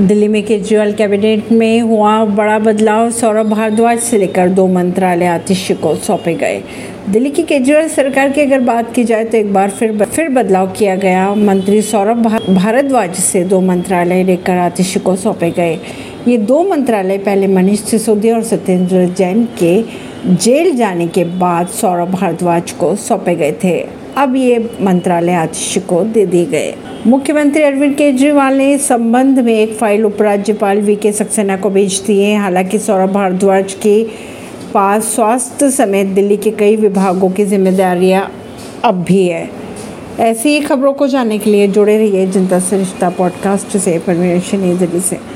दिल्ली में केजरीवाल कैबिनेट में हुआ बड़ा बदलाव, सौरभ भारद्वाज से लेकर दो मंत्रालय आतिश को सौंपे गए। दिल्ली की केजरीवाल सरकार की अगर बात की जाए तो एक बार फिर फिर बदलाव किया गया। मंत्री सौरभ भारद्वाज से दो मंत्रालय लेकर आतिश को सौंपे गए। ये दो मंत्रालय पहले मनीष सिसोदिया और सत्येंद्र जैन के जेल जाने के बाद सौरभ भारद्वाज को सौंपे गए थे। अब ये मंत्रालय आतिश को दे दिए गए। मुख्यमंत्री अरविंद केजरीवाल ने संबंध में एक फ़ाइल उपराज्यपाल वी के सक्सेना को भेज दी है। हालाँकि सौरभ भारद्वाज के पास स्वास्थ्य समेत दिल्ली के कई विभागों की जिम्मेदारियाँ अब भी है। ऐसी ही खबरों को जानने के लिए जुड़े रहिए जनता से रिश्ता पॉडकास्ट से। परमेश दिल्ली से।